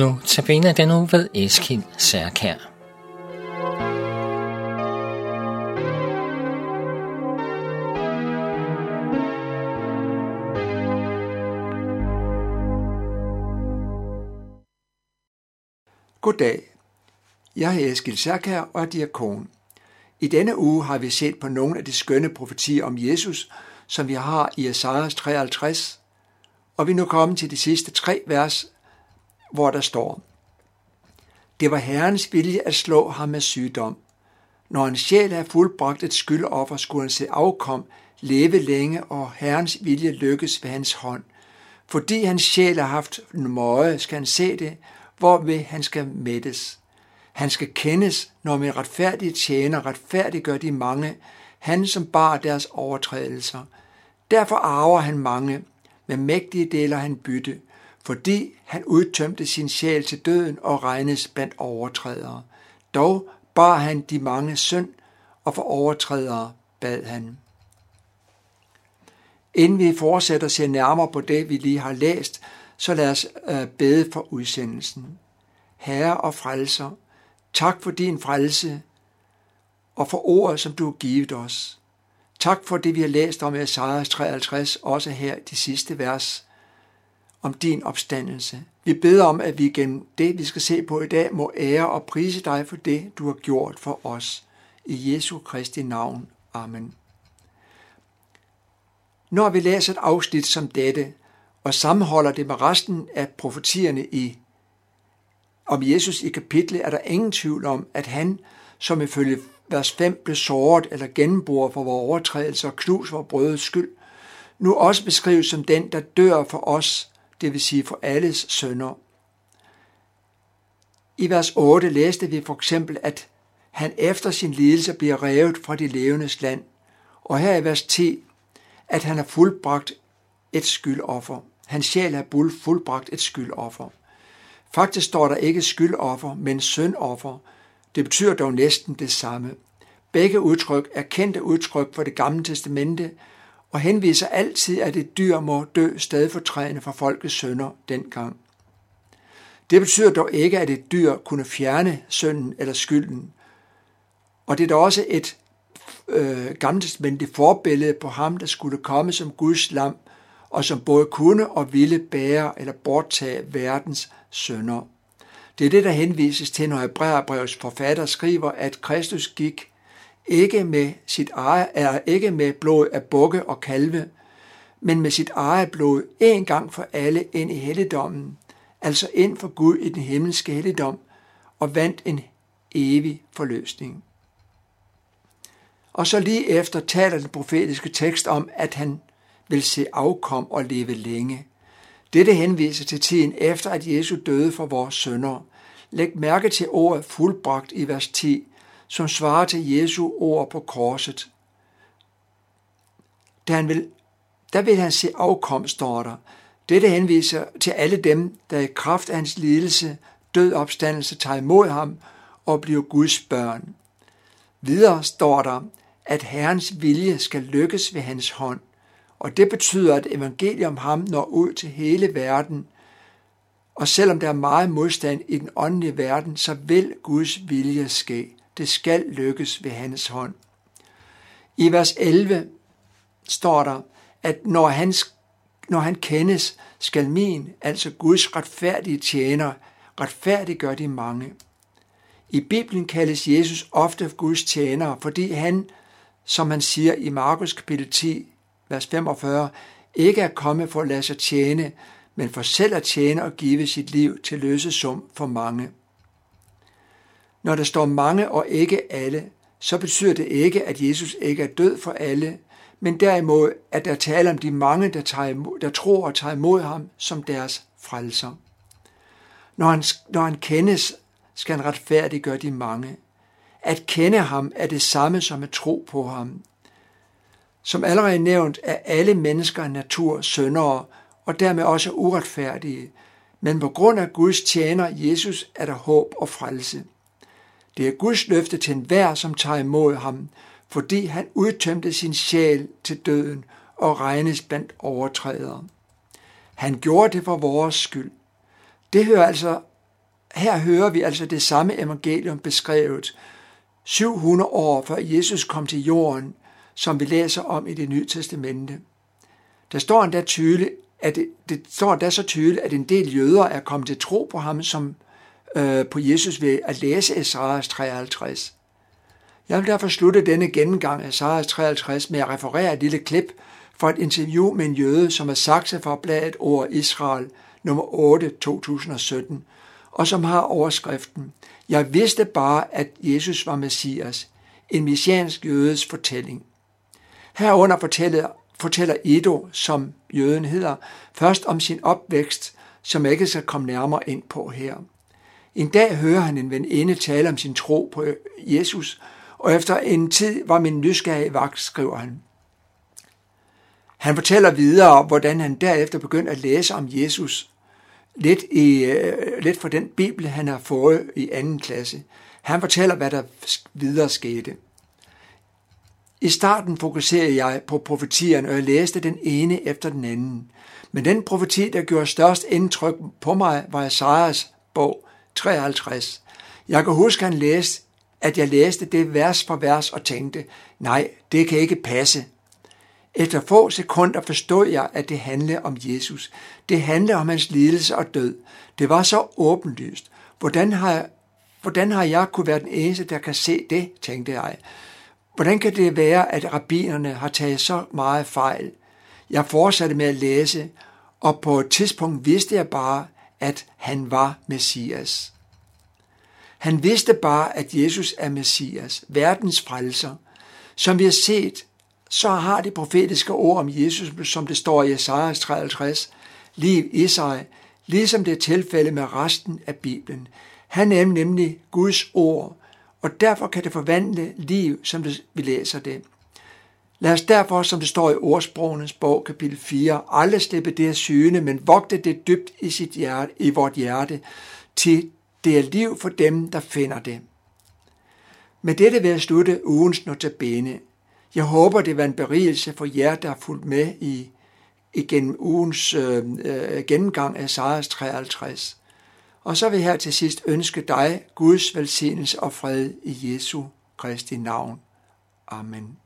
Nu tabiner den nu ved Eskild Særkær. Goddag. Jeg er Eskild Særkær og er diakon. I denne uge har vi set på nogle af de skønne profetier om Jesus, som vi har i Esajas 53, og vi er nu kommet til de sidste tre vers hvor der står, Det var Herrens vilje at slå ham med sygdom. Når en sjæl er fuldbragt et skyldoffer, skulle han se afkom, leve længe, og Herrens vilje lykkes ved hans hånd. Fordi hans sjæl har haft en møje, skal han se det, hvorved han skal mættes. Han skal kendes, når med retfærdige tjener retfærdiggør de mange, han som bar deres overtrædelser. Derfor arver han mange, med mægtige deler han bytte fordi han udtømte sin sjæl til døden og regnes blandt overtrædere. Dog bar han de mange synd, og for overtrædere bad han. Inden vi fortsætter og ser nærmere på det, vi lige har læst, så lad os øh, bede for udsendelsen. Herre og frelser, tak for din frelse og for ordet, som du har givet os. Tak for det, vi har læst om i Esajas 53, også her de sidste vers om din opstandelse. Vi beder om, at vi gennem det, vi skal se på i dag, må ære og prise dig for det, du har gjort for os. I Jesu Kristi navn. Amen. Når vi læser et afsnit som dette, og sammenholder det med resten af profetierne i om Jesus i kapitlet, er der ingen tvivl om, at han, som ifølge vers 5 blev såret eller gennemboret for vores overtrædelser og knus for brødets skyld, nu også beskrives som den, der dør for os, det vil sige for alles sønder. I vers 8 læste vi for eksempel, at han efter sin lidelse bliver revet fra de levendes land, og her i vers 10, at han har fuldbragt et skyldoffer. Hans sjæl har fuldbragt et skyldoffer. Faktisk står der ikke skyldoffer, men syndoffer. Det betyder dog næsten det samme. Begge udtryk er kendte udtryk for det gamle testamente, og henviser altid, at et dyr må dø stedfortrædende for folkets sønder dengang. Det betyder dog ikke, at et dyr kunne fjerne synden eller skylden. Og det er da også et øh, gammeltestamentligt forbillede på ham, der skulle komme som Guds lam, og som både kunne og ville bære eller borttage verdens sønder. Det er det, der henvises til, når Hebræerbrevets forfatter skriver, at Kristus gik ikke med sit eget, er ikke med blod af bukke og kalve, men med sit eget blod en gang for alle ind i helligdommen, altså ind for Gud i den himmelske helligdom, og vandt en evig forløsning. Og så lige efter taler den profetiske tekst om, at han vil se afkom og leve længe. Dette henviser til tiden efter, at Jesus døde for vores sønder. Læg mærke til ordet fuldbragt i vers 10, som svarer til Jesu ord på korset. Da han vil, der vil han se afkom, står der. Dette henviser til alle dem, der i kraft af hans lidelse, død opstandelse tager imod ham og bliver Guds børn. Videre står der, at Herrens vilje skal lykkes ved hans hånd, og det betyder, at evangeliet om ham når ud til hele verden, og selvom der er meget modstand i den åndelige verden, så vil Guds vilje ske. Det skal lykkes ved hans hånd. I vers 11 står der, at når han, når han kendes, skal min, altså Guds retfærdige tjener, retfærdiggøre de mange. I Bibelen kaldes Jesus ofte Guds tjener, fordi han, som han siger i Markus kapitel 10, vers 45, ikke er kommet for at lade sig tjene, men for selv at tjene og give sit liv til løsesum for mange. Når der står mange og ikke alle, så betyder det ikke, at Jesus ikke er død for alle, men derimod, at der taler om de mange, der, tager imod, der tror og tager imod ham som deres frelser. Når han, når han kendes, skal han retfærdiggøre de mange. At kende ham er det samme som at tro på ham. Som allerede nævnt er alle mennesker af natur syndere, og dermed også uretfærdige, men på grund af Guds tjener Jesus er der håb og frelse. Det er Guds løfte til enhver, som tager imod ham, fordi han udtømte sin sjæl til døden og regnes blandt overtrædere. Han gjorde det for vores skyld. Det hører altså her hører vi altså det samme evangelium beskrevet 700 år før Jesus kom til jorden, som vi læser om i det nye testamente. Der står endda tydeligt, at det, det står endda så tydeligt, at en del jøder er kommet til tro på ham som øh, på Jesus ved at læse Esajas 53. Jeg vil derfor slutte denne gennemgang af Esajas 53 med at referere et lille klip fra et interview med en jøde, som er sagt fra bladet Ord Israel nummer 8 2017, og som har overskriften Jeg vidste bare, at Jesus var Messias, en messiansk jødes fortælling. Herunder fortæller, fortæller Edo, som jøden hedder, først om sin opvækst, som jeg ikke skal komme nærmere ind på her. En dag hører han en veninde tale om sin tro på Jesus, og efter en tid var min nysgerrige vagt, skriver han. Han fortæller videre, hvordan han derefter begyndte at læse om Jesus, lidt, i, øh, lidt fra den bibel, han har fået i anden klasse. Han fortæller, hvad der videre skete. I starten fokuserede jeg på profetierne, og jeg læste den ene efter den anden. Men den profeti, der gjorde størst indtryk på mig, var Esajas bog 53. Jeg kan huske, han læste, at jeg læste det vers for vers og tænkte, nej, det kan ikke passe. Efter få sekunder forstod jeg, at det handlede om Jesus. Det handlede om hans lidelse og død. Det var så åbenlyst. Hvordan har, hvordan har jeg kunne være den eneste, der kan se det, tænkte jeg. Hvordan kan det være, at rabbinerne har taget så meget fejl? Jeg fortsatte med at læse, og på et tidspunkt vidste jeg bare, at han var Messias. Han vidste bare, at Jesus er Messias, verdens frelser. Som vi har set, så har det profetiske ord om Jesus, som det står i Esajas 53, liv i sig, ligesom det er tilfælde med resten af Bibelen. Han er nemlig Guds ord, og derfor kan det forvandle liv, som vi læser det. Lad os derfor, som det står i ordsprogenes bog, kapitel 4, aldrig slippe det af syne, men vogte det dybt i, sit hjerte, i vort hjerte, til det er liv for dem, der finder det. Med dette vil jeg slutte ugens notabene. Jeg håber, det var en berigelse for jer, der har fulgt med i, igen ugens øh, øh, gennemgang af Sejers 53. Og så vil jeg her til sidst ønske dig Guds velsignelse og fred i Jesu Kristi navn. Amen.